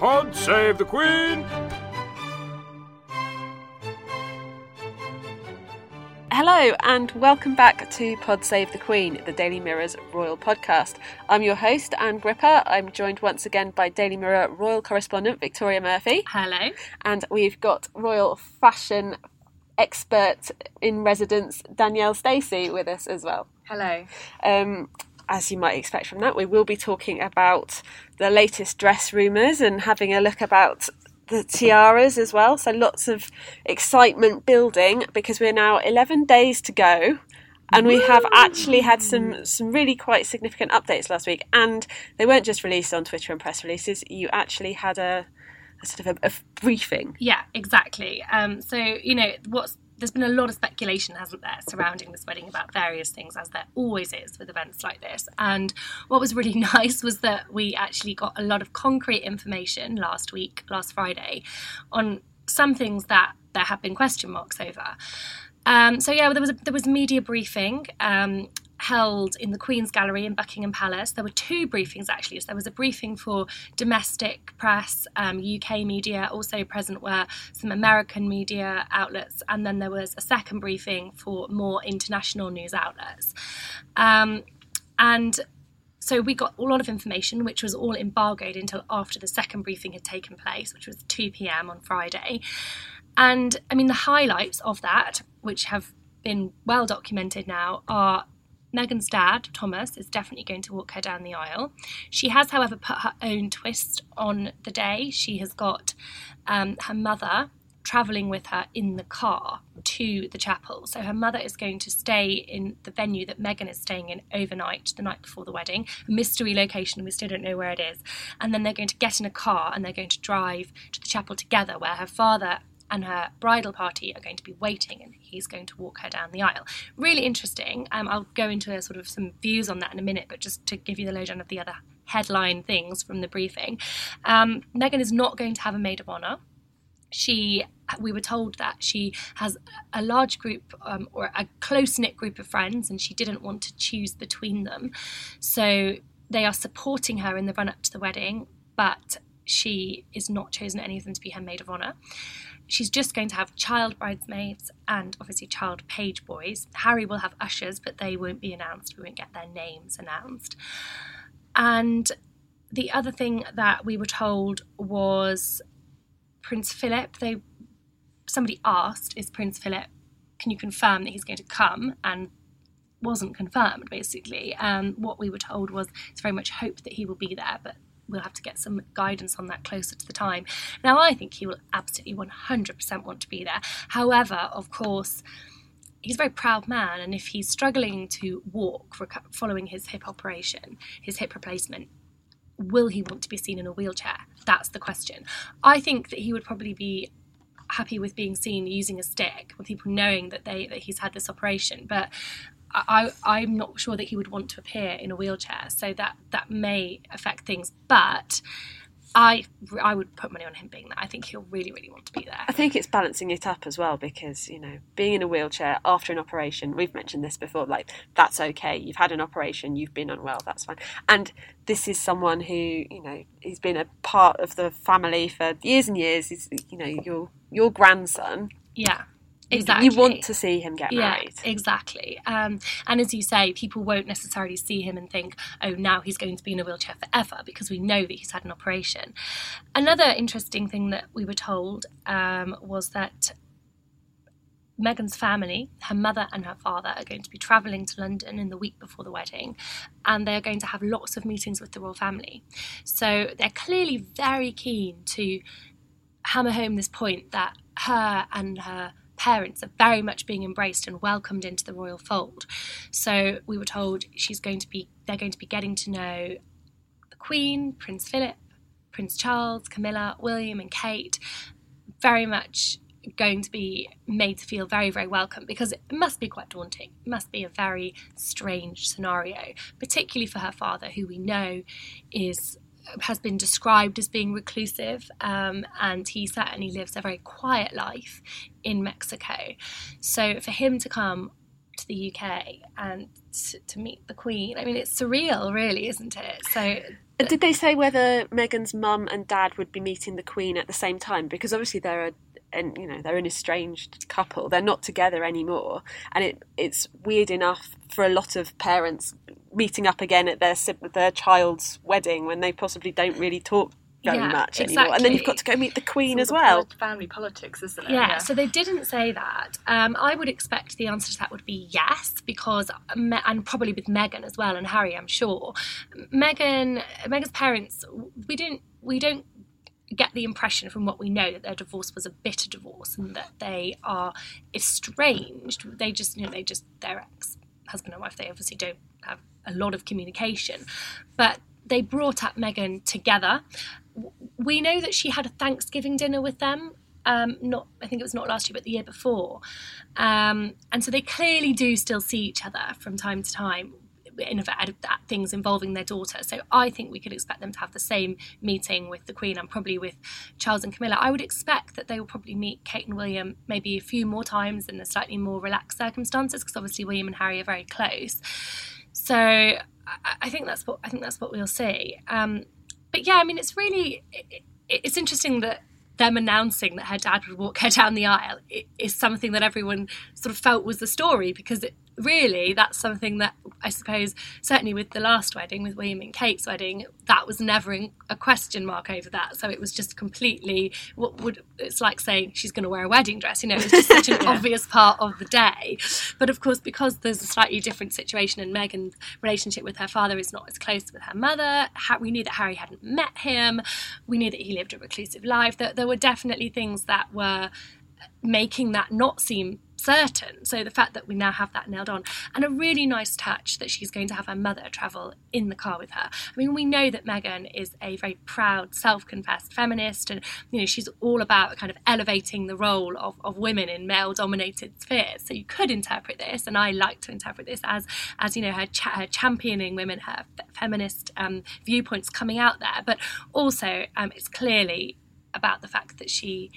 Pod save the Queen! Hello, and welcome back to Pod Save the Queen, the Daily Mirror's royal podcast. I'm your host, Ann Gripper. I'm joined once again by Daily Mirror royal correspondent Victoria Murphy. Hello. And we've got royal fashion expert in residence Danielle Stacey with us as well. Hello. Um, as you might expect from that, we will be talking about the latest dress rumours and having a look about the tiaras as well. So lots of excitement building because we're now 11 days to go. And we have actually had some, some really quite significant updates last week, and they weren't just released on Twitter and press releases. You actually had a, a sort of a, a briefing. Yeah, exactly. Um, so you know what's there's been a lot of speculation, hasn't there, surrounding this wedding about various things, as there always is with events like this. And what was really nice was that we actually got a lot of concrete information last week, last Friday, on some things that there have been question marks over. Um, so yeah, there was a, there was media briefing. Um, held in the Queen's Gallery in Buckingham Palace. There were two briefings actually. So there was a briefing for domestic press, um, UK media, also present were some American media outlets, and then there was a second briefing for more international news outlets. Um, and so we got a lot of information, which was all embargoed until after the second briefing had taken place, which was 2 p.m. on Friday. And I mean, the highlights of that, which have been well documented now, are Meghan's dad, Thomas, is definitely going to walk her down the aisle. She has, however, put her own twist on the day. She has got um, her mother travelling with her in the car to the chapel. So her mother is going to stay in the venue that Meghan is staying in overnight, the night before the wedding, a mystery location. We still don't know where it is. And then they're going to get in a car and they're going to drive to the chapel together, where her father and her bridal party are going to be waiting and he's going to walk her down the aisle. Really interesting. Um, I'll go into a sort of some views on that in a minute, but just to give you the lowdown of the other headline things from the briefing. Um, Meghan is not going to have a maid of honour. She, we were told that she has a large group um, or a close knit group of friends, and she didn't want to choose between them. So they are supporting her in the run up to the wedding, but she is not chosen any of them to be her maid of honour she's just going to have child bridesmaids and obviously child page boys. Harry will have ushers, but they won't be announced. We won't get their names announced. And the other thing that we were told was Prince Philip. They somebody asked, "Is Prince Philip? Can you confirm that he's going to come?" And wasn't confirmed. Basically, um, what we were told was it's very much hoped that he will be there, but we'll have to get some guidance on that closer to the time. Now, I think he will absolutely 100% want to be there. However, of course, he's a very proud man, and if he's struggling to walk following his hip operation, his hip replacement, will he want to be seen in a wheelchair? That's the question. I think that he would probably be happy with being seen using a stick, with people knowing that they that he's had this operation. But I, I'm not sure that he would want to appear in a wheelchair, so that that may affect things. But I I would put money on him being there. I think he'll really really want to be there. I think it's balancing it up as well because you know being in a wheelchair after an operation. We've mentioned this before. Like that's okay. You've had an operation. You've been unwell. That's fine. And this is someone who you know he's been a part of the family for years and years. He's you know your your grandson. Yeah Exactly. You want to see him get yeah, married. Exactly. Um, and as you say, people won't necessarily see him and think, oh, now he's going to be in a wheelchair forever because we know that he's had an operation. Another interesting thing that we were told um, was that Meghan's family, her mother and her father, are going to be travelling to London in the week before the wedding, and they are going to have lots of meetings with the royal family. So they're clearly very keen to hammer home this point that her and her parents are very much being embraced and welcomed into the royal fold. So we were told she's going to be they're going to be getting to know the Queen, Prince Philip, Prince Charles, Camilla, William, and Kate. Very much going to be made to feel very, very welcome because it must be quite daunting. It must be a very strange scenario, particularly for her father, who we know is has been described as being reclusive, um, and he certainly lives a very quiet life in Mexico. So for him to come to the UK and to, meet the Queen, I mean, it's surreal, really, isn't it? So did they say whether Meghan's mum and dad would be meeting the Queen at the same time? Because obviously they're a and you know they're an estranged couple. They're not together anymore, and it it's weird enough for a lot of parents meeting up again at their their child's wedding when they possibly don't really talk very Yeah, much exactly. anymore. And then you've got to go meet the Queen It's as well. family politics, isn't it? Yeah, so they didn't say that. Um, I would expect the answer to that would be yes, because and probably with Meghan as well and Harry, I'm sure. Meghan, Meghan's parents, we don't we don't get the impression from what we know that their divorce was a bitter divorce and that they are estranged. They just you know they just their ex husband and wife. They obviously don't have a lot of communication, but they brought up Meghan together. We know that she had a Thanksgiving dinner with them. Um, not, I think it was not last year, but the year before. Um, and so they clearly do still see each other from time to time in things involving their daughter. So I think we could expect them to have the same meeting with the Queen and probably with Charles and Camilla. I would expect that they will probably meet Kate and William maybe a few more times in the slightly more relaxed circumstances, because obviously William and Harry are very close. So I, I think that's what I think that's what we'll see. Um, but yeah, I mean, it's really it, it's interesting that them announcing that her dad would walk her down the aisle is something that everyone sort of felt was the story because it, really that's something that I suppose certainly with the last wedding with William and Kate's wedding that was never in, a question mark over that. So it was just completely what would it's like saying she's going to wear a wedding dress you know it's just such an obvious part of the day. But of course because there's a slightly different situation and Meghan's relationship with her father is not as close with her mother we knew that Harry hadn't met him. We knew that he lived a reclusive life. That there were definitely things that were making that not seem certain. So the fact that we now have that nailed on, and a really nice touch that she's going to have her mother travel in the car with her. I mean, we know that Meghan is a very proud, self-confessed feminist, and you know she's all about kind of elevating the role of, of women in male-dominated spheres. So you could interpret this, and I like to interpret this as as you know her, cha- her championing women, her f- feminist um, viewpoints coming out there, but also um, it's clearly about the fact that she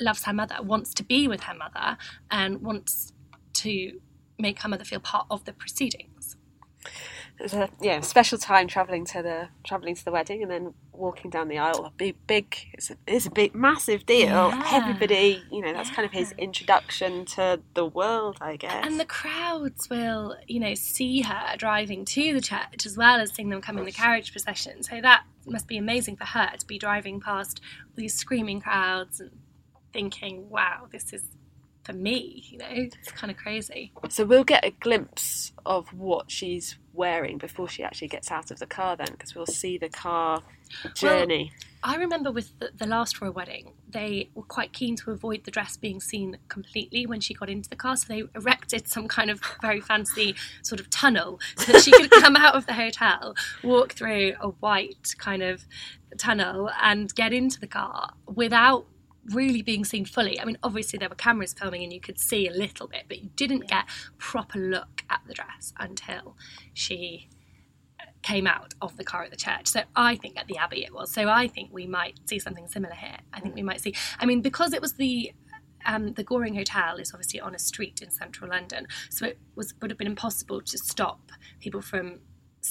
loves her mother, wants to be with her mother, and wants to make her mother feel part of the proceedings. It's a yeah special time traveling to the traveling to the wedding and then walking down the aisle. A big big it's a, it's a big massive deal. Yeah. Everybody you know that's kind of his introduction to the world, I guess. And the crowds will, you know, see her driving to the church as well as seeing them come in the carriage procession. So that must be amazing for her to be driving past these screaming crowds and thinking, wow, this is for me, you know, it's kind of crazy. So we'll get a glimpse of what she's wearing before she actually gets out of the car then because we'll see the car journey. I remember with the, the last royal wedding, they were quite keen to avoid the dress being seen completely when she got into the car. So they erected some kind of very fancy sort of tunnel so that she could come out of the hotel, walk through a white kind of tunnel, and get into the car without really being seen fully. I mean, obviously there were cameras filming and you could see a little bit, but you didn't get proper look at the dress until she came out of the car at the church. So I think at the Abbey it was. So I think we might see something similar here. I think we might see. I mean, because it was the um, the Goring Hotel is obviously on a street in central London, so it was would have been impossible to stop people from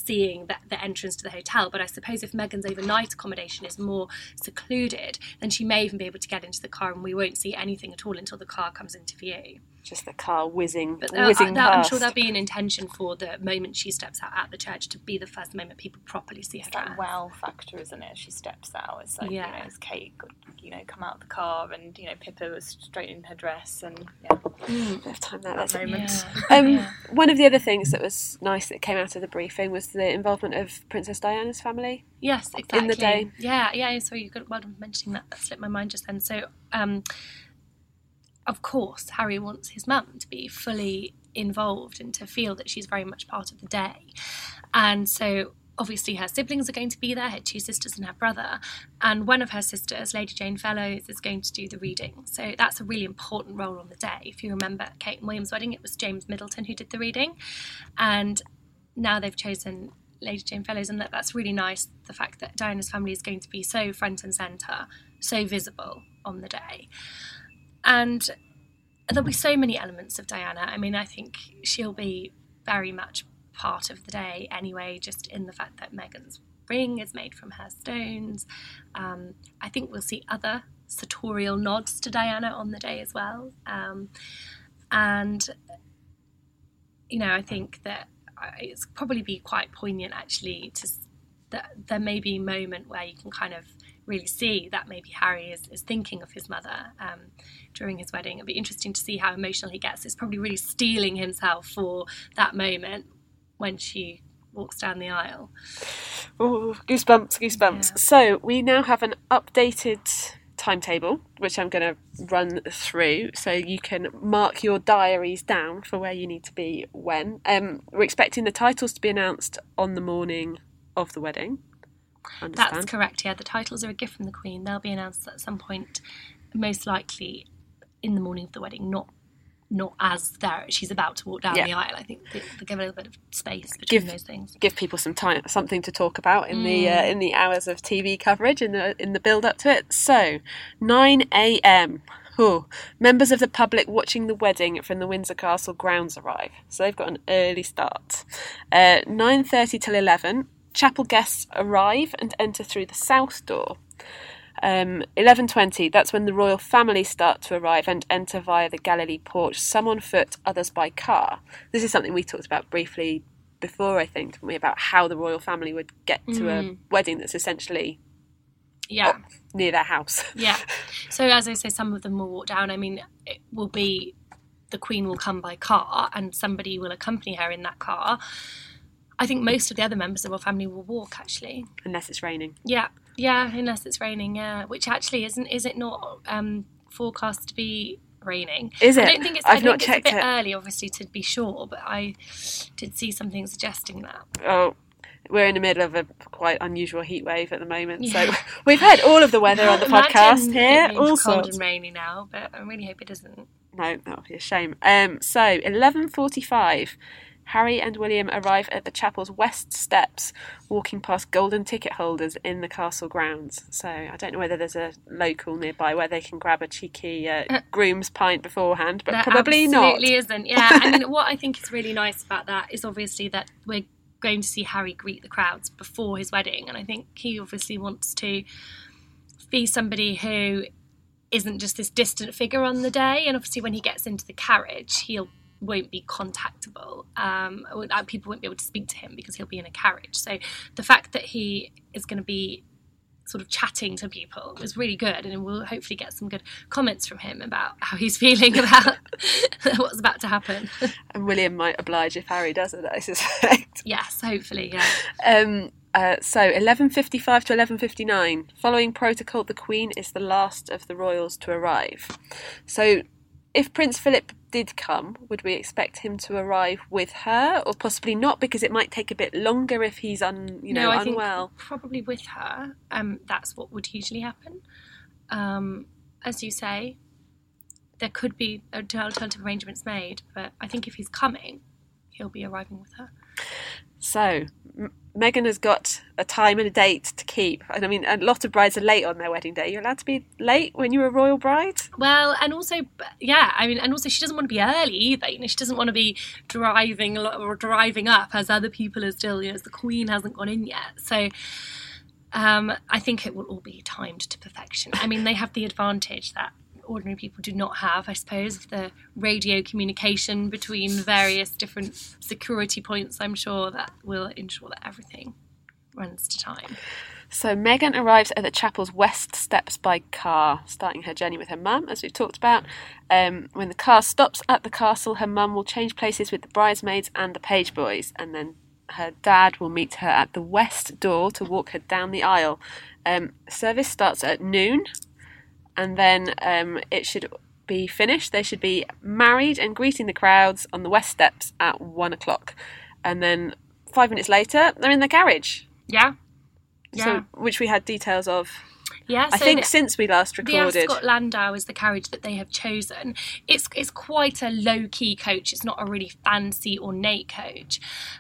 seeing the, the entrance to the hotel. But I suppose if Meghan's overnight accommodation is more secluded, then she may even be able to get into the car, and we won't see anything at all until the car comes into view. Just the car whizzing, But there- whizzing there- I'm sure there'll be an intention for the moment she steps out at the church to be the first moment people properly see her It's that dress. wow factor, isn't it? She steps out. It's like, you Yeah. know, as Kate, you know, come out of the car and, you know, Pippa was straight in her dress and, yeah, Bit of time there, that that's- moment. Um, Yeah. One of the other things that was nice that came out of the briefing was the involvement of Princess Diana's family. Yes, exactly. in the day. Yeah, yeah. So you got well done for mentioning that. That slipped my mind just then. So, um, of course, Harry wants his mum to be fully involved and to feel that she's very much part of the day. And so, obviously, her siblings are going to be there, her two sisters and her brother. And one of her sisters, Lady Jane Fellowes, is going to do the reading. So, that's a really important role on the day. If you remember Kate and William's wedding, it was James Middleton who did the reading. And now they've chosen Lady Jane Fellowes, and that, that's really nice. The fact that Diana's family is going to be so front and centre, so visible on the day, and there'll be so many elements of Diana. I mean, I think she'll be very much part of the day anyway, just in the fact that Meghan's ring is made from her stones. Um, I think we'll see other sartorial nods to Diana on the day as well. Um, and, you know, I think that it's probably be quite poignant actually to that there may be a moment where you can kind of really see that maybe Harry is, is thinking of his mother um, during his wedding. It'd be interesting to see how emotional he gets. It's probably really steeling himself for that moment when she walks down the aisle. Oh, goosebumps, goosebumps. Yeah. So we now have an updated timetable, which I'm going to run through, so you can mark your diaries down for where you need to be when. Um, we're expecting the titles to be announced on the morning of the wedding. Understand? That's correct, yeah. The titles are a gift from the Queen. They'll be announced at some point, most likely in the morning of the wedding, not not as there she's about to walk down Yeah. the aisle. I think they, they give a little bit of space between Give- those things. give people some time, something to talk about in the uh, Mm. in the hours of TV coverage in the in the build up to it. So, nine a.m. Oh, members of the public watching the wedding from the Windsor Castle grounds arrive, so they've got an early start. Uh, Nine thirty till eleven, chapel guests arrive and enter through the south door. Um, 11.20, that's when the royal family start to arrive and enter via the Galilee porch, some on foot, others by car. This is something we talked about briefly before, I think, didn't we, about how the royal family would get to a wedding that's essentially Yeah. near their house. Yeah. So as I say, some of them will walk down. I mean, it will be the Queen will come by car, and somebody will accompany her in that car. I think most of the other members of our family will walk. Actually, Unless it's raining. yeah, yeah, unless it's raining. Yeah, which actually isn't. Is it not um, forecast to be raining? Is it? I don't think it's. I've I think not it's checked a bit it. early, obviously, to be sure. But I did see something suggesting that. Oh, we're in the middle of a quite unusual heat wave at the moment. So we've had all of the weather on the podcast here. All cold sorts. and rainy now, but I really hope it doesn't. No, that would be a shame. Um, so, 11.45, Harry and William arrive at the chapel's west steps, walking past golden ticket holders in the castle grounds. So, I don't know whether there's a local nearby where they can grab a cheeky uh, groom's pint beforehand, but There probably not. absolutely isn't. Yeah, I mean, what I think is really nice about that is obviously that we're going to see Harry greet the crowds before his wedding, and I think he obviously wants to be somebody who isn't just this distant figure on the day. And obviously, when he gets into the carriage, he'll won't be contactable. Um, people won't be able to speak to him because he'll be in a carriage. So the fact that he is going to be sort of chatting to people was really good, and we'll hopefully get some good comments from him about how he's feeling about what's about to happen. And William might oblige if Harry doesn't I suspect. yes, hopefully, yeah. Um, uh, so 11.55 to 11.59. Following protocol, the Queen is the last of the royals to arrive. So if Prince Philip did come, would we expect him to arrive with her, or possibly not, because it might take a bit longer if he's un, you know, no, I think unwell? probably with her. Um, that's what would usually happen. Um, as you say, there could be alternative arrangements made, but I think if he's coming, he'll be arriving with her. So M- Meghan has got a time and a date to keep, and I mean, a lot of brides are late on their wedding day. You're allowed to be late when you're a royal bride. Well, and also, yeah, I mean, and also she doesn't want to be early either. You know, she doesn't want to be driving a lot or driving up as other people are still, you know, as the Queen hasn't gone in yet. So. Um, I think it will all be timed to perfection. I mean, they have the advantage that ordinary people do not have, I suppose, the radio communication between various different security points. I'm sure that will ensure that everything runs to time. So Meghan arrives at the chapel's west steps by car, starting her journey with her mum, as we've talked about. Um, when the car stops at the castle, her mum will change places with the bridesmaids and the page boys, and then her dad will meet her at the west door to walk her down the aisle. Um, service starts at noon, and then um, it should be finished. They should be married and greeting the crowds on the west steps at one o'clock, and then five minutes later, they're in the carriage. Yeah. Yeah. So, which we had details of. yeah. I think the- since we last The recorded. Ascot Landau is the carriage that they have chosen. It's it's quite a low key coach. It's not a really fancy ornate coach,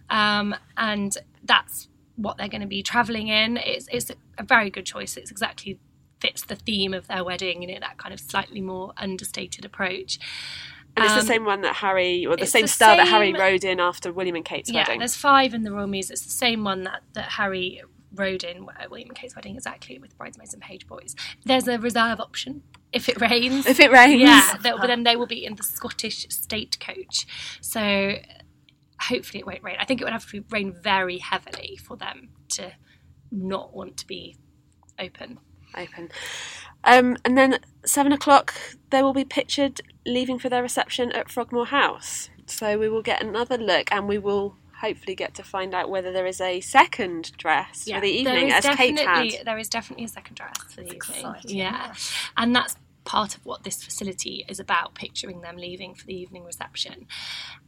um, and that's what they're going to be travelling in. It's it's a very good choice. It's exactly fits the theme of their wedding. You know that kind of slightly more understated approach. and it's the um, same one that Harry, or the same the style that Harry same- rode in after William and Kate's Yeah, wedding. there's five in the Royal Mews. It's the same one that, that Harry rode in at William and Kate's wedding exactly with bridesmaids and page boys. There's a reserve option if it rains. If it rains. Yeah, but then they will be in the Scottish state coach. So hopefully it won't rain. I think it would have to rain very heavily for them to not want to be open. Open. Um, and then seven o'clock, they will be pictured leaving for their reception at Frogmore House. So we will get another look, and we will hopefully get to find out whether there is a second dress for the evening, is as Kate definitely had. there is definitely a second dress for the evening. exciting, Yeah, and that's part of what this facility is about, picturing them leaving for the evening reception.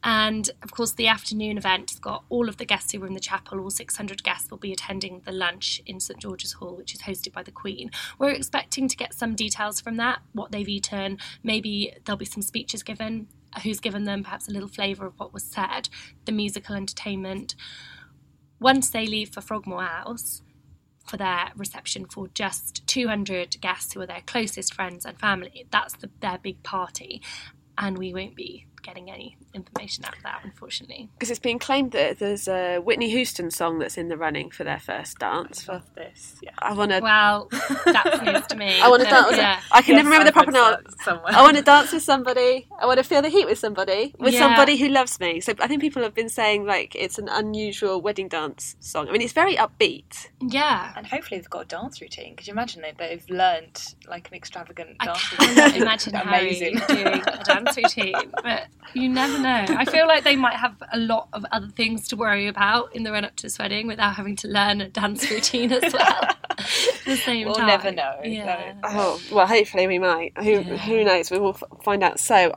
And of course, the afternoon event's got all of the guests who were in the chapel. All 600 guests will be attending the lunch in St George's Hall, which is hosted by the Queen. We're expecting to get some details from that, what they've eaten. Maybe there'll be some speeches given. Who's given them perhaps a little flavour of what was said, the musical entertainment. Once they leave for Frogmore House, for their reception for just 200 guests who are their closest friends and family. That's the, their big party, and we won't be getting any information out of that, unfortunately. Because it's been claimed that there's a Whitney Houston song that's in the running for their first dance. For, this. Yeah. I want to. Well, that's news to me. I want to but, dance. Yeah. I can Yes, never remember the I've proper name. somewhere. I want to dance with somebody. I want to feel the heat with somebody. With Yeah. somebody who loves me. So I think people have been saying like it's an unusual wedding dance song. I mean, it's very upbeat. Yeah. And hopefully they've got a dance routine. Could you imagine that they've learnt like an extravagant I dance cannot routine? imagine Amazing. Harry doing a dance routine, but you never know. I feel like they might have a lot of other things to worry about in the run up to this wedding without having to learn a dance routine as well. The same We'll time. never know, Yeah. no. Oh well, hopefully we might. Who Yeah. who knows? We will f- find out. So,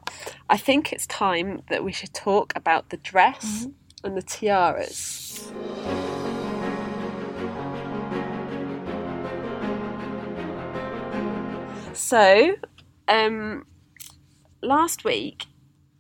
I think it's time that we should talk about the dress and the tiaras. So, um, last week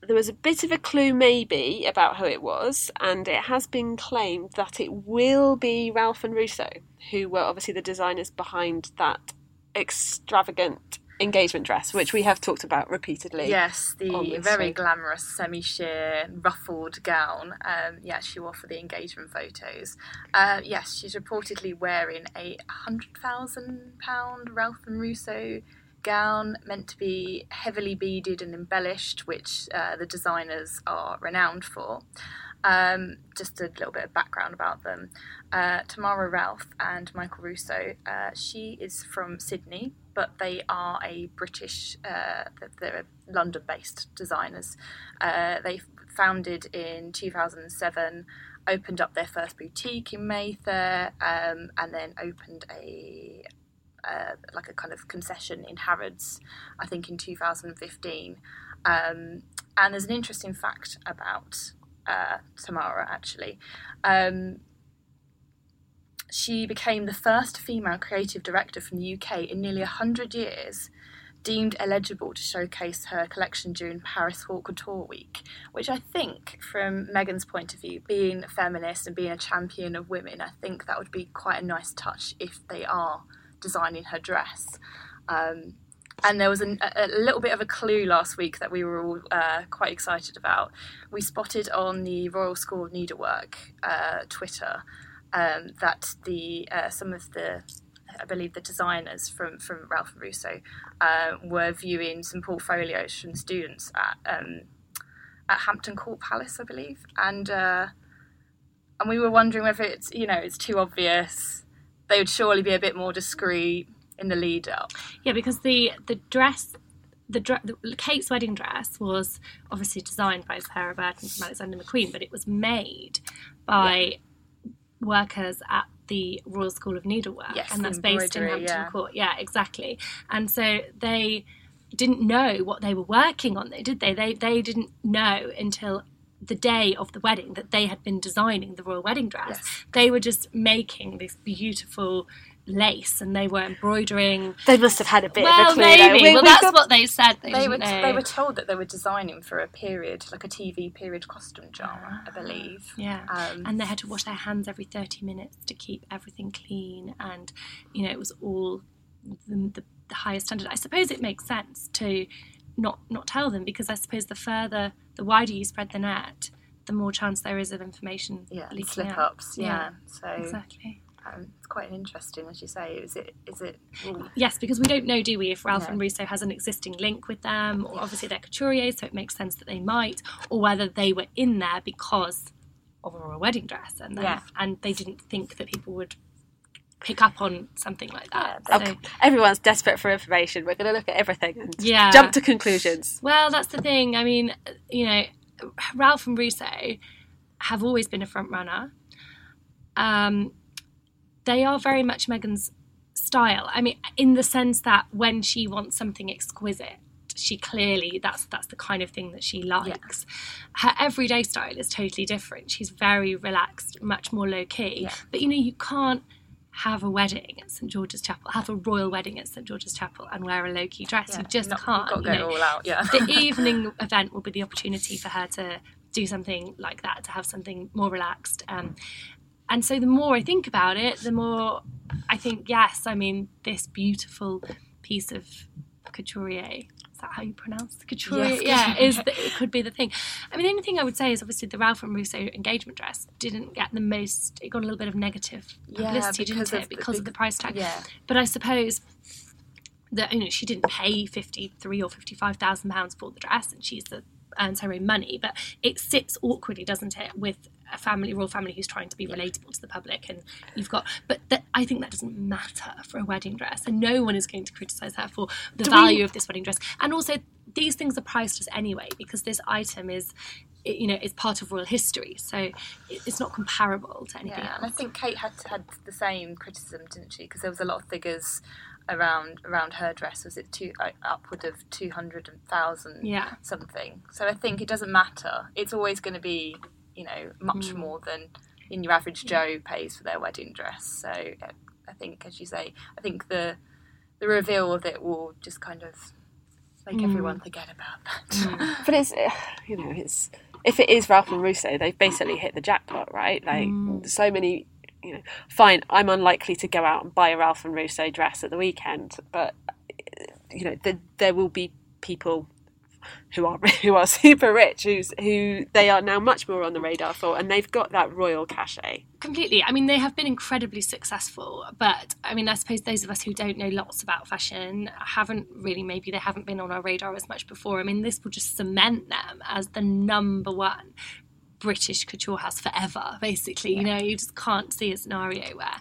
there was a bit of a clue, maybe, about who it was, and it has been claimed that it will be Ralph and Russo, who were obviously the designers behind that extravagant engagement dress, which we have talked about repeatedly. Yes, the very glamorous semi-sheer ruffled gown. Um, yes, she wore for the engagement photos. Uh, yes, she's reportedly wearing a hundred thousand pound Ralph and Russo gown, meant to be heavily beaded and embellished, which uh, the designers are renowned for. Um, just a little bit of background about them. Uh, Tamara Ralph and Michael Russo. Uh, she is from Sydney, but they are a British. Uh, they're London-based designers. Uh, they founded in 2007, opened up their first boutique in Mayfair, um, and then opened a uh, like a kind of concession in Harrods, I think in 2015. Um, and there's an interesting fact about uh, Tamara actually. Um, she became the first female creative director from the UK in nearly 100 years, deemed eligible to showcase her collection during Paris Haute Couture Week, which I think, from Meghan's point of view, being a feminist and being a champion of women, I think that would be quite a nice touch if they are designing her dress. Um, and there was an, a, a little bit of a clue last week that we were all uh, quite excited about. We spotted on the Royal School of Needlework uh, Twitter um, that the uh, some of the I believe the designers from, from Ralph and Russo uh, were viewing some portfolios from students at um, at Hampton Court Palace, I believe, and uh, and we were wondering whether it's you know it's too obvious. They would surely be a bit more discreet in the lead up. Yeah, because the the dress, the, the Kate's wedding dress was obviously designed by Sarah Burton from Alexander McQueen, but it was made by workers at the Royal School of Needlework, Yes, and that's based in Hampton yeah. Court. Yeah, exactly. And so they didn't know what they were working on, did they? They they didn't know until the day of the wedding that they had been designing the royal wedding dress. Yes. They were just making this beautiful lace and they were embroidering They must have had a bit well, of a clue. maybe. though. We- well, we've that's got- what they said. They, They didn't were know. they were told that they were designing for a period, like a TV period costume drama, I believe. yeah, Um, and they had to wash their hands every thirty minutes to keep everything clean, and you know it was all the, the, the highest standard. I suppose it makes sense to not not tell them because I suppose the further, the wider you spread the net, the more chance there is of information yeah, leaking slip out. ups. Yeah. Yeah. So Exactly. Um, it's quite interesting, as you say. Is it? Is it? Yes, because we don't know, do we, if Ralph Yeah. and Russo has an existing link with them, or obviously they're couturiers, so it makes sense that they might, or whether they were in there because of a royal wedding dress, and Yeah. and they didn't think that people would pick up on something like that. Yeah, so, Everyone's desperate for information. We're going to look at everything and Yeah. jump to conclusions. Well, that's the thing. I mean, you know, Ralph and Russo have always been a front runner. Um, they are very much Meghan's style. I mean, in the sense that when she wants something exquisite, she clearly that's that's the kind of thing that she likes. Her everyday style is totally different. She's very relaxed, much more low key. Yeah. But you know, you can't have a wedding at St George's Chapel, have a royal wedding at St George's Chapel, and wear a low key dress. Yeah, you just not- can't. Got to you know all out. Yeah. the evening event will be the opportunity for her to do something like that, to have something more relaxed. Um, and so the more I think about it, the more I think, yes, I mean, this beautiful piece of couturier. That how you pronounce the couturier? Yes, yeah, is the, it could be the thing. I mean, the only thing I would say is obviously the Ralph and Russo engagement dress didn't get the most. It got a little bit of negative publicity, because didn't of it? the Because of the price tag. yeah. But I suppose that you know she didn't pay fifty three or fifty five thousand pounds for the dress, and she's the earns her own money. But it sits awkwardly, doesn't it, with a family, royal family who's trying to be relatable to the public, and you've got. But that, I think that doesn't matter for a wedding dress, and no one is going to criticise that for the Do we- value of this wedding dress. And also, these things are priceless anyway because this item is. You know, is part of royal history, so it- it's not comparable to anything Yeah, and I think Kate had had the same criticism, didn't she? Because there was a lot of figures around around her dress. Was it two uh, upward of two hundred thousand Yeah. something? So I think it doesn't matter. It's always going to be you know much Mm. more than in your average Joe pays for their wedding dress. So I think, as you say, I think the the reveal of it will just kind of make Mm. everyone forget about that. But it's, uh, you know, it's if it is Ralph and Russo, they've basically hit the jackpot, right? Like Mm. so many, you know. Fine, I'm unlikely to go out and buy a Ralph and Russo dress at the weekend, but you know, the, there will be people who are who are super rich, who's who they are now much more on the radar for, and they've got that royal cachet. Completely. I mean, they have been incredibly successful, but I mean, I suppose those of us who don't know lots about fashion haven't really, maybe they haven't been on our radar as much before. I mean, this will just cement them as the number one British couture house forever, basically. You know, you just can't see a scenario where.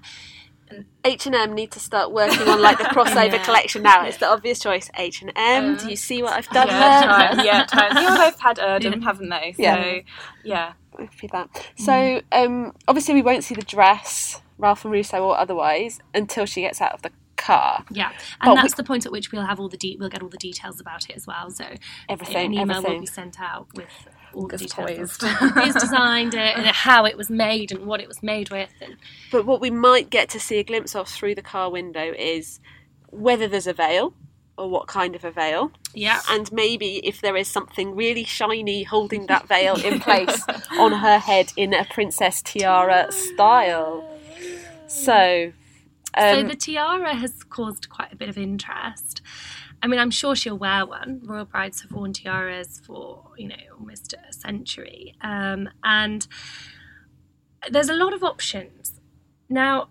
H and M need to start working on like the crossover Yeah. collection now. It's the obvious choice. H and M. Do you see what I've done yeah, there? yeah. You know, they've had Erdem, haven't they? So, Yeah. yeah. for that. So um, obviously we won't see the dress, Ralph and Russo or otherwise, until she gets out of the car. Yeah, and Oh, that's we- the point at which we'll have all the de- we'll get all the details about it as well. So Everything, an email will be sent out with all the details. Who's designed it and how it was made and what it was made with. And But what we might get to see a glimpse of through the car window is whether there's a veil or what kind of a veil, yeah, and maybe if there is something really shiny holding that veil in place on her head in a princess tiara style. So. So Um, the tiara has caused quite a bit of interest. I mean, I'm sure she'll wear one. Royal brides have worn tiaras for, you know, almost a century. Um, and there's a lot of options. Now,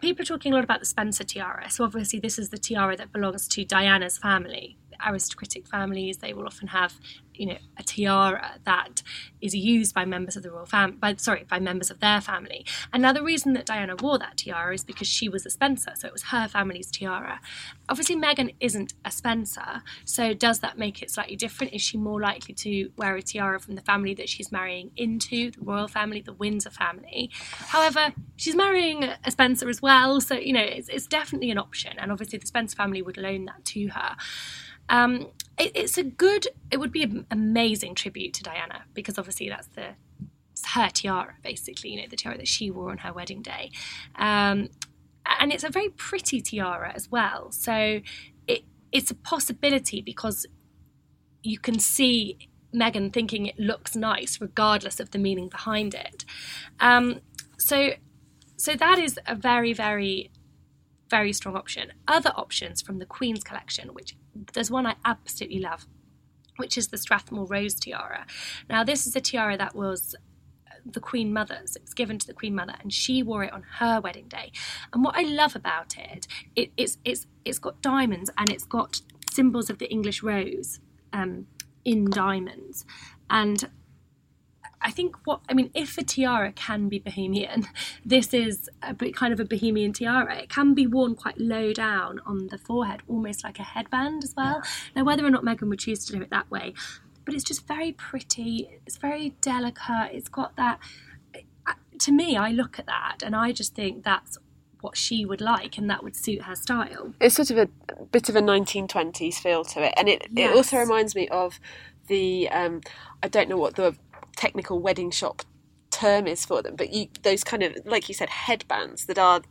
people are talking a lot about the Spencer tiara. So, obviously, this is the tiara that belongs to Diana's family. Aristocratic families, they will often have, you know, a tiara that is used by members of the royal family, by, sorry, by members of their family. The reason that Diana wore that tiara is because she was a Spencer, so it was her family's tiara. Obviously, Meghan isn't a Spencer, so does that make it slightly different? Is she more likely to wear a tiara from the family that she's marrying into, the royal family, the Windsor family? However, she's marrying a Spencer as well, so you know it's, it's definitely an option, and obviously the Spencer family would loan that to her. Um, it, it's a good, it would be an amazing tribute to Diana because obviously that's the her tiara, basically, you know, the tiara that she wore on her wedding day. Um, and it's a very pretty tiara as well. So it, it's a possibility because you can see Meghan thinking it looks nice, regardless of the meaning behind it. Um, so, so that is a very, very, very strong option. Other options from the Queen's collection, which there's one I absolutely love, which is the Strathmore Rose tiara. Now, this is a tiara that was the Queen Mother's. It was given to the Queen Mother, and she wore it on her wedding day. And what I love about it, it it's it's it's got diamonds and it's got symbols of the English rose um, in diamonds, and I think what I mean, if a tiara can be bohemian, this is a bit kind of a bohemian tiara. It can be worn quite low down on the forehead, almost like a headband as well. Now, whether or not Meghan would choose to do it that way, but it's just very pretty. It's very delicate. It's got that. To me, I look at that and I just think that's what she would like, and that would suit her style. It's sort of a bit of a 1920s feel to it, and it, it also reminds me of the um, I don't know what the technical wedding shop term is for them, but you those kind of like you said headbands that are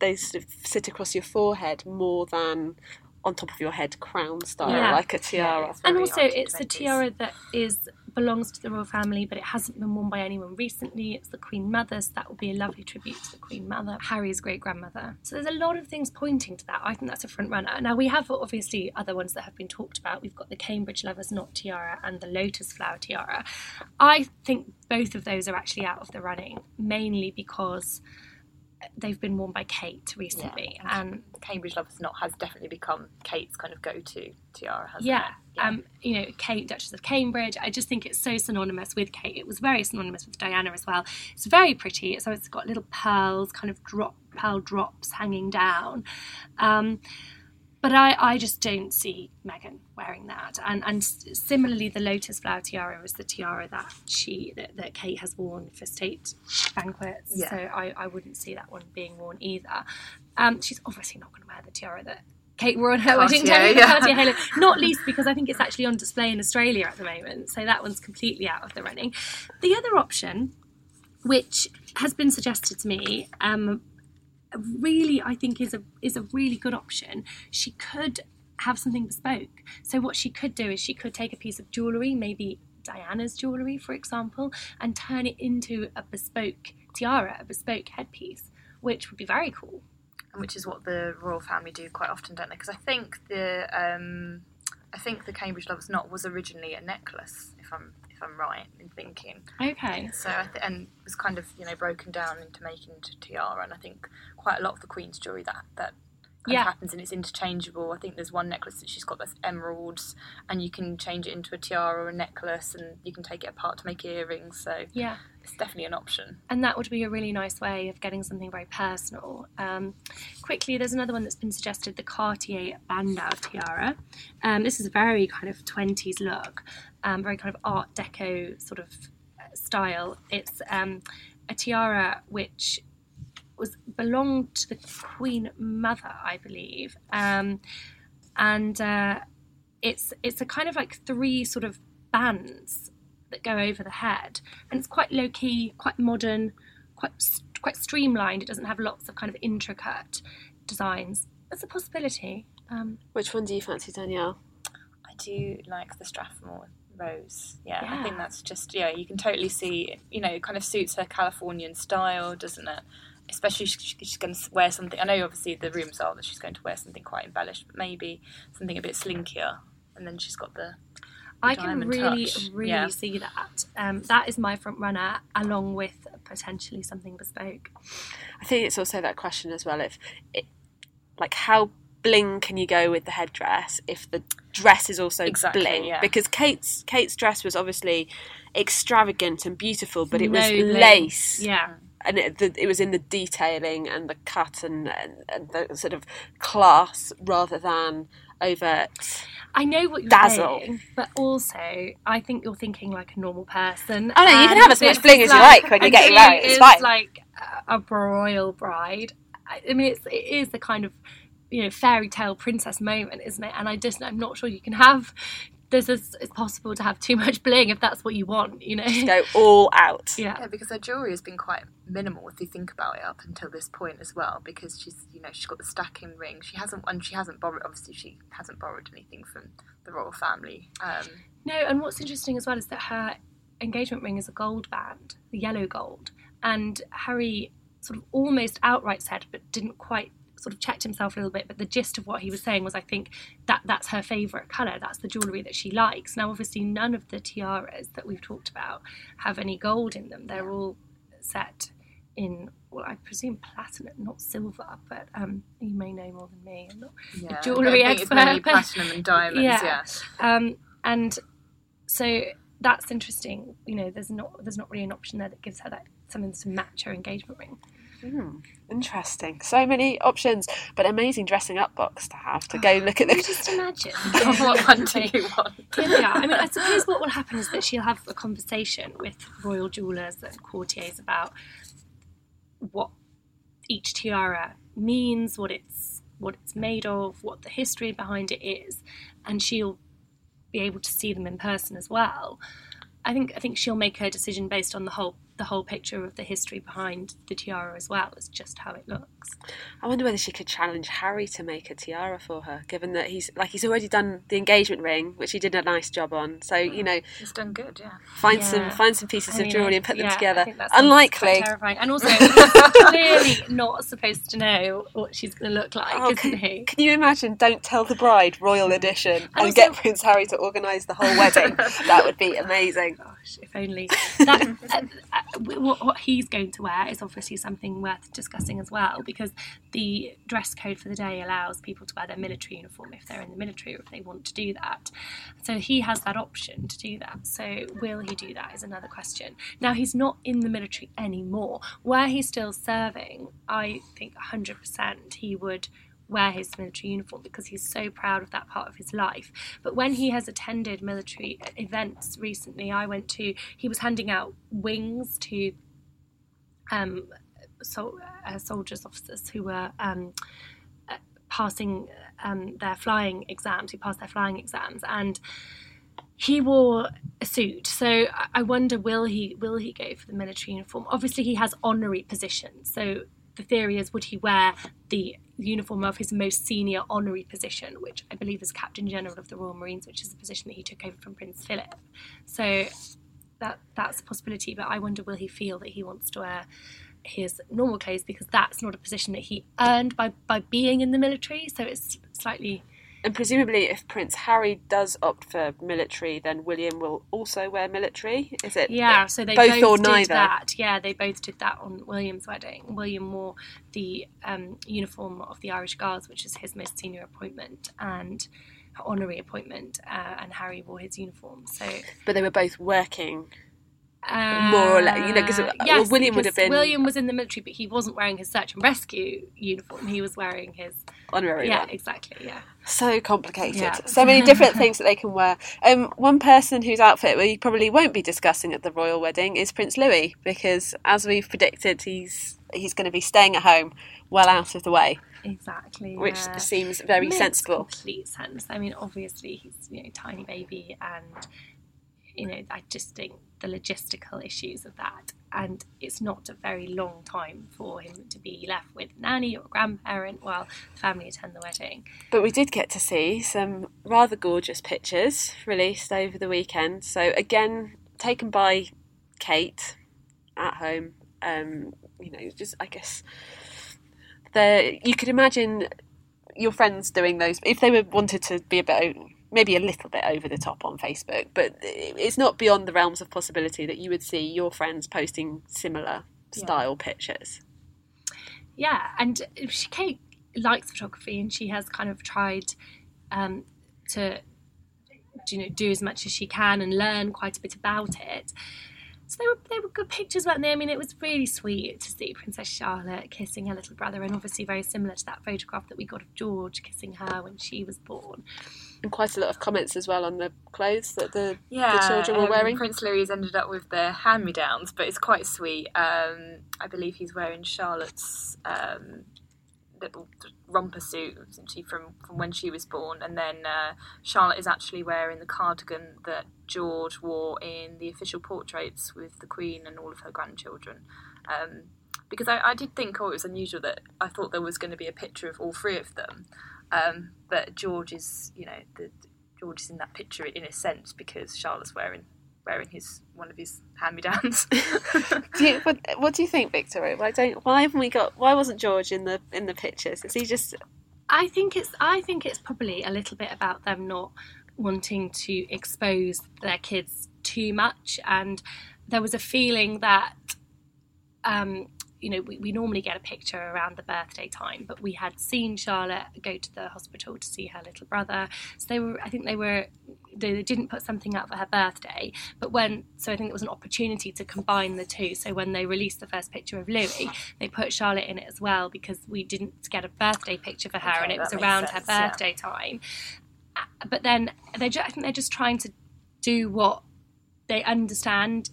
they sort of sit across your forehead more than on top of your head crown style Yeah. like a tiara. and also it's a tiara that is belongs to the royal family but it hasn't been worn by anyone recently. It's the queen mother so that will be a lovely tribute to the queen mother. Harry's great grandmother so there's a lot of things pointing to that. I think that's a front runner now we have obviously other ones that have been talked about. We've got the cambridge lovers knot tiara and the lotus flower tiara. I think both of those are actually out of the running mainly because they've been worn by kate recently and Cambridge Lovers Knot has definitely become Kate's kind of go-to tiara, hasn't yeah. it? Um, you know, Kate, Duchess of Cambridge. I just think it's so synonymous with Kate. It was very synonymous with Diana as well. It's very pretty. So it's got little pearls, kind of drop pearl drops hanging down. Um, but I, I just don't see Meghan wearing that. And and similarly, the lotus flower tiara is the tiara that she that, that Kate has worn for state banquets. Yeah. So I, I wouldn't see that one being worn either. Um, she's obviously not going to wear the tiara that Kate wore on her wedding day, yeah. Cartier Halo. Not least because I think it's actually on display in Australia at the moment. So that one's completely out of the running. The other option, which has been suggested to me, um, really I think is a is a really good option. She could have something bespoke. So what she could do is she could take a piece of jewellery, maybe Diana's jewellery, for example, and turn it into a bespoke tiara, a bespoke headpiece, which would be very cool. Which is what the royal family do quite often, don't they? Because I think the um, I think the Cambridge Lovers Knot was originally a necklace, if I'm if I'm right in thinking. Okay. So I th- and was kind of you know broken down into making into tiara, and I think quite a lot of the Queen's jewelry that that Yeah. happens and it's interchangeable. I think there's one necklace that she's got that's emeralds, and you can change it into a tiara or a necklace, and you can take it apart to make earrings. So Yeah. It's definitely an option. and that would be a really nice way of getting something very personal. Um, quickly, there's another one that's been suggested: the Cartier Bandeau tiara. Um, this is a very kind of 20s look, um, very kind of Art Deco sort of uh, style. It's um, a tiara which was belonged to the Queen Mother, I believe, um, and uh, it's it's a kind of like three sort of bands that go over the head, and it's quite low key, quite modern, quite quite streamlined. It doesn't have lots of kind of intricate designs. It's a possibility. Um, Which one do you fancy, Danielle? I do like the Strathmore rose. Yeah, I think that's just yeah. You can totally see. You know, it kind of suits her Californian style, doesn't it? Especially she's going to wear something. I know obviously the rumours are that she's going to wear something quite embellished, but maybe something a bit slinkier. And then she's got the. I can really, touch. really Yeah. see that. Um, that is my front runner, along with potentially something bespoke. I think it's also that question as well. If, it, like, how bling can you go with the headdress if the dress is also Exactly, bling? yeah. Because Kate's Kate's dress was obviously extravagant and beautiful, but it was bling. lace, Yeah, and it, the, it was in the detailing and the cut and, and, and the sort of class rather than overt. I know what you're Dazzle. saying, but also I think you're thinking like a normal person. Oh, no, you can have as much bling as you like when you're getting married, it's fine. like a royal bride. I I mean, it's, it is the kind of you know fairy tale princess moment, isn't it? And I just I'm not sure you can have. There's a, it's possible to have too much bling if that's what you want, you know. Go all out. yeah. Yeah, because her jewellery has been quite minimal if you think about it up until this point as well. Because she's, you know, she's got the stacking ring. She hasn't, and she hasn't borrowed. Obviously, she hasn't borrowed anything from the royal family. Um, No, and what's interesting as well is that her engagement ring is a gold band, the yellow gold, and Harry sort of almost outright said, but didn't quite sort of checked himself a little bit, but the gist of what he was saying was, I think that that's her favourite colour. That's the jewellery that she likes. Now, obviously, none of the tiaras that we've talked about have any gold in them. They're all set in, well, I presume platinum, not silver. But um, you may know more than me. I'm not Yeah, a jewellery expert. It's mainly platinum and diamonds. Yeah. yeah. Um, and so that's interesting. You know, there's not there's not really an option there that gives her that something to match her engagement ring. Hmm. Interesting. So many options, but amazing dressing up box to have to go look at the. just imagine? what one do you want? Here we are. I mean, I suppose what will happen is that she'll have a conversation with royal jewellers and courtiers about what each tiara means, what it's what it's made of, what the history behind it is, and she'll be able to see them in person as well. I think I think she'll make her decision based on the whole the whole picture of the history behind the tiara as well as just how it looks. I wonder whether she could challenge Harry to make a tiara for her, given that he's like he's already done the engagement ring, which he did a nice job on. So you know, It's done good, yeah. find Yeah. some find some pieces I of jewellery I- and put them yeah, I together. think that Unlikely. quite terrifying. And also, clearly not supposed to know what she's going to look like, Oh, isn't can, he? can you imagine? Don't tell the bride, royal edition, and, also- get Prince Harry to organise the whole wedding. that would be amazing. Gosh, if only. That, uh, what, what he's going to wear is obviously something worth discussing as well, because the dress code for the day allows people to wear their military uniform if they're in the military or if they want to do that. So he has that option to do that. So will he do that is another question. Now he's not in the military anymore. Where he's still serving, I think 100% he would wear his military uniform because he's so proud of that part of his life. But when he has attended military events recently, I went to, he was handing out wings to um, so, uh, soldiers, officers who were um, uh, passing um, their flying exams, who passed their flying exams, and he wore a suit. So I- wonder, will he will he go for the military uniform? Obviously, he has honorary positions. So the theory is, would he wear the uniform of his most senior honorary position, which I believe is Captain General of the Royal Marines, which is the position that he took over from Prince Philip. So that that's a possibility. But I wonder, will he feel that he wants to wear his normal clothes because that's not a position that he earned by by being in the military. So it's slightly And presumably, if Prince Harry does opt for military, then William will also wear military. Is it? Yeah, so they both both, or did neither? that. Yeah, they both did that on William's wedding. William wore the um, uniform of the Irish Guards, which is his most senior appointment and honorary appointment, uh, and Harry wore his uniform. So But they were both working. Uh, More or less, you know, 'cause, uh, yes, William would have because been- William was in the military, but he wasn't wearing his search and rescue uniform. He was wearing his Honorary yeah, one. exactly, yeah. So complicated. Yeah. So many different things that they can wear. Um, one person whose outfit we probably won't be discussing at the royal wedding is Prince Louis, because as we've predicted, he's he's going to be staying at home, well out of the way, Exactly. which yeah. seems very Makes sensible. Complete sense. I mean, obviously he's you know tiny baby, and you know I just think the logistical issues of that, and it's not a very long time for him to be left with nanny or grandparent while the family attend the wedding. But we did get to see some rather gorgeous pictures released over the weekend. So again, taken by Kate at home. Um, you know, just I guess the you could imagine your friends doing those if they were wanted to be a bit maybe a little bit over the top on Facebook, but it's not beyond the realms of possibility that you would see your friends posting similar style pictures. Yeah, and she, Kate likes photography, and she has kind of tried um, to you know do as much as she can and learn quite a bit about it. So they were they were good pictures, weren't they? I mean, it was really sweet to see Princess Charlotte kissing her little brother, and obviously very similar to that photograph that we got of George kissing her when she was born. And quite a lot of comments as well on the clothes that the, Yeah, the children were um, wearing. Prince Louis ended up with the hand-me-downs, but it's quite sweet. Um, I believe he's wearing Charlotte's um, little romper suit, essentially from, from when she was born, and then uh, Charlotte is actually wearing the cardigan that George wore in the official portraits with the Queen and all of her grandchildren. Um, because I, I did think, oh, it was unusual that I thought there was going to be a picture of all three of them, um, but George is, you know, the George is in that picture in a sense because Charlotte's wearing wearing his one of his hand me downs. Do what, what do you think, Victoria? Why don't why haven't we got why wasn't George in the in the pictures? Is he just I think it's I think it's probably a little bit about them not wanting to expose their kids too much, and there was a feeling that. Um, you know, we, we normally get a picture around the birthday time, but we had seen Charlotte go to the hospital to see her little brother. So they were, I think they were, they didn't put something up for her birthday, but when, so I think it was an opportunity to combine the two. So when they released the first picture of Louis, they put Charlotte in it as well because we didn't get a birthday picture for her Okay, and it was around sense, her yeah. birthday time. Uh, But then they, I think they're just trying to do what they understand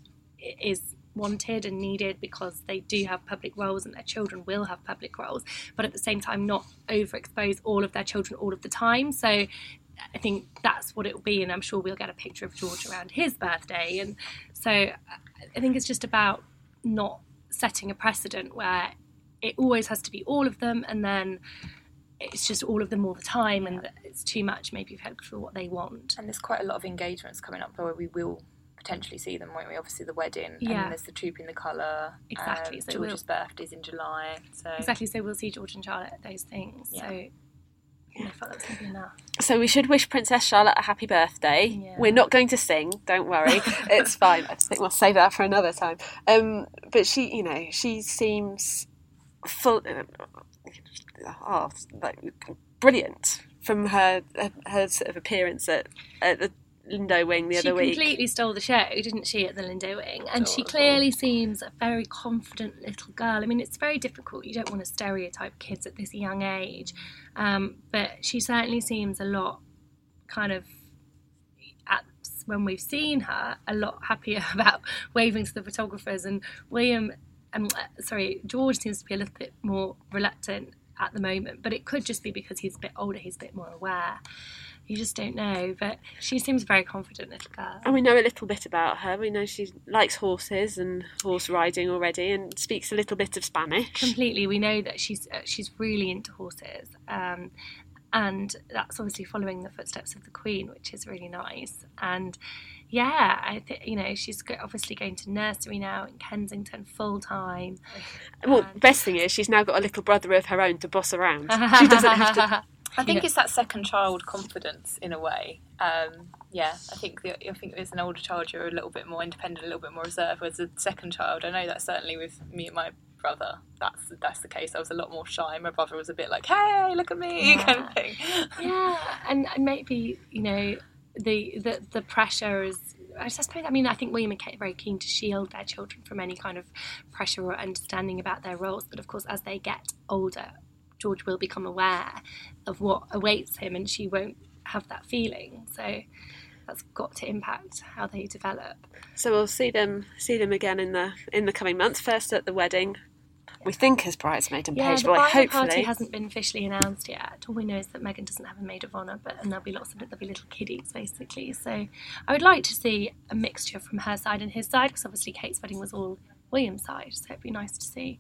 is wanted and needed because they do have public roles and their children will have public roles, but at the same time not overexpose all of their children all of the time. So I think that's what it will be, and I'm sure we'll get a picture of George around his birthday. And so I think it's just about not setting a precedent where it always has to be all of them, and then it's just all of them all the time, and it's too much maybe for for what they want. and there's quite a lot of engagements coming up where we will potentially see them, won't we? Obviously, the wedding, and Yeah. then there's the Trooping the Colour. Exactly, Um, so George's birthday's in July, so Exactly. So we'll see George and Charlotte at those things. Yeah. So I felt that was going to be enough. so? We should wish Princess Charlotte a happy birthday. Yeah. We're not going to sing. Don't worry, it's fine. I just think we'll save that for another time. Um, but she, you know, she seems full. Oh, like brilliant from her her sort of appearance at at the Lindo Wing the she other week. She completely stole the show, didn't she, at the Lindo Wing? And she Adorable. clearly seems a very confident little girl. I mean, it's very difficult. You don't want to stereotype kids at this young age. Um, but she certainly seems a lot kind of, at, when we've seen her, a lot happier about waving to the photographers. And William, um, uh, sorry, George seems to be a little bit more reluctant at the moment. But it could just be because he's a bit older, he's a bit more aware. You just don't know, but she seems a very confident little girl. And we know a little bit about her. We know she likes horses and horse riding already, and speaks a little bit of Spanish. completely we know that she's uh, she's really into horses um, and that's obviously following the footsteps of the queen which is really nice and yeah i think you know she's obviously going to nursery now in kensington full time Well, the best thing is she's now got a little brother of her own to boss around. She doesn't have to. I think Yeah. it's that second child confidence in a way. Um, yeah, I think the, I think as an older child you're a little bit more independent, a little bit more reserved. Whereas a second child, I know that certainly with me and my brother, that's that's the case. I was a lot more shy. My brother was a bit like, "Hey, look at me," kind of thing. yeah and, and maybe you know the the, the pressure is I suppose I mean I think William and Kate are very keen to shield their children from any kind of pressure or understanding about their roles but of course as they get older George will become aware of what awaits him and she won't have that feeling. So that's got to impact how they develop. So we'll see them see them again in the in the coming months. First at the wedding, we think as bridesmaid and yeah page boy. bridal Hopefully, party hasn't been officially announced yet. All we know is that Meghan doesn't have a maid of honour but and there'll be lots of there'll be little kiddies basically. So I would like to see a mixture from her side and his side because obviously Kate's wedding was all William's side so it'd be nice to see.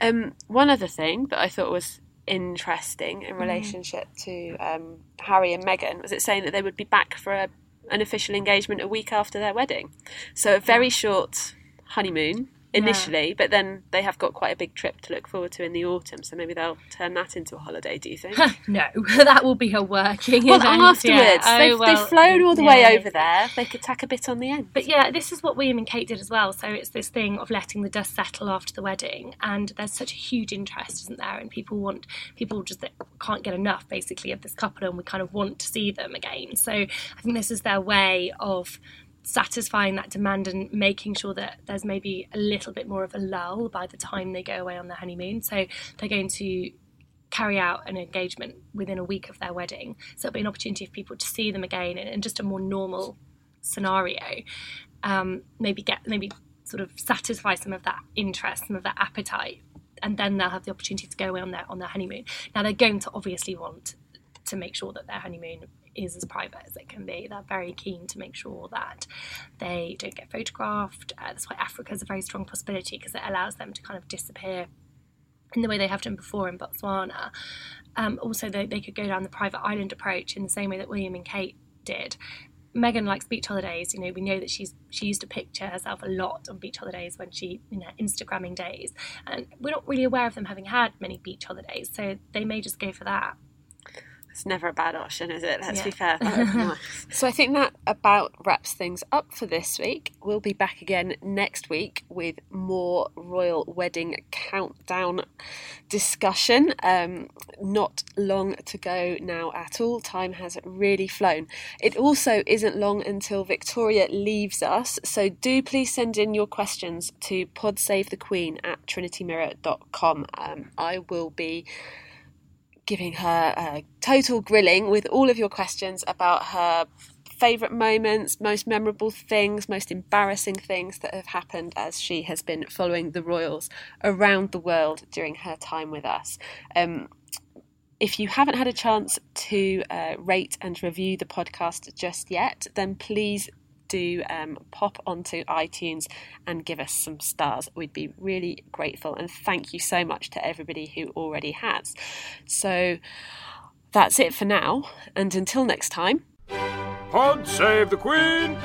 Um, one other thing that I thought was interesting Mm. in relationship to um, Harry and Meghan was it saying that they would be back for a, an official engagement a week after their wedding. So a very short honeymoon initially, but then they have got quite a big trip to look forward to in the autumn. So maybe they'll turn that into a holiday. Do you think? no that will be her working well, event, afterwards yeah. Oh, they've, well, they've flown all the yeah. way over there. They could tack a bit on the end. But yeah, this is what William and Kate did as well. So it's this thing of letting the dust settle after the wedding, and there's such a huge interest, isn't there? And people want people just can't get enough, basically, of this couple, and we kind of want to see them again. So I think this is their way of satisfying that demand and making sure that there's maybe a little bit more of a lull by the time they go away on their honeymoon. So they're going to carry out an engagement within a week of their wedding. So it'll be an opportunity for people to see them again in, in just a more normal scenario. Um, maybe get maybe sort of satisfy some of that interest, some of that appetite, and then they'll have the opportunity to go away on their on their honeymoon. Now they're going to obviously want to make sure that their honeymoon is as private as it can be. They're very keen to make sure that they don't get photographed. Uh, that's why Africa is a very strong possibility because it allows them to kind of disappear in the way they have done before in Botswana. Um, also, they, they could go down the private island approach in the same way that William and Kate did. Meghan likes beach holidays. You know, we know that she's she used to picture herself a lot on beach holidays when she in her Instagramming days, and we're not really aware of them having had many beach holidays, so they may just go for that. It's never a bad option, is it? Let's Yeah. be fair. so I think that about wraps things up for this week. We'll be back again next week with more royal wedding countdown discussion. Um, not long to go now at all. Time has really flown. It also isn't long until Victoria leaves us, so do please send in your questions to podsavethequeen at trinitymirror.com. Um, I will be giving her a total grilling with all of your questions about her favourite moments, most memorable things, most embarrassing things that have happened as she has been following the royals around the world during her time with us. Um, if you haven't had a chance to uh, rate and review the podcast just yet, then please do um, pop onto iTunes and give us some stars. We'd be really grateful. And thank you so much to everybody who already has. So that's it for now. And until next time. Pod save the Queen!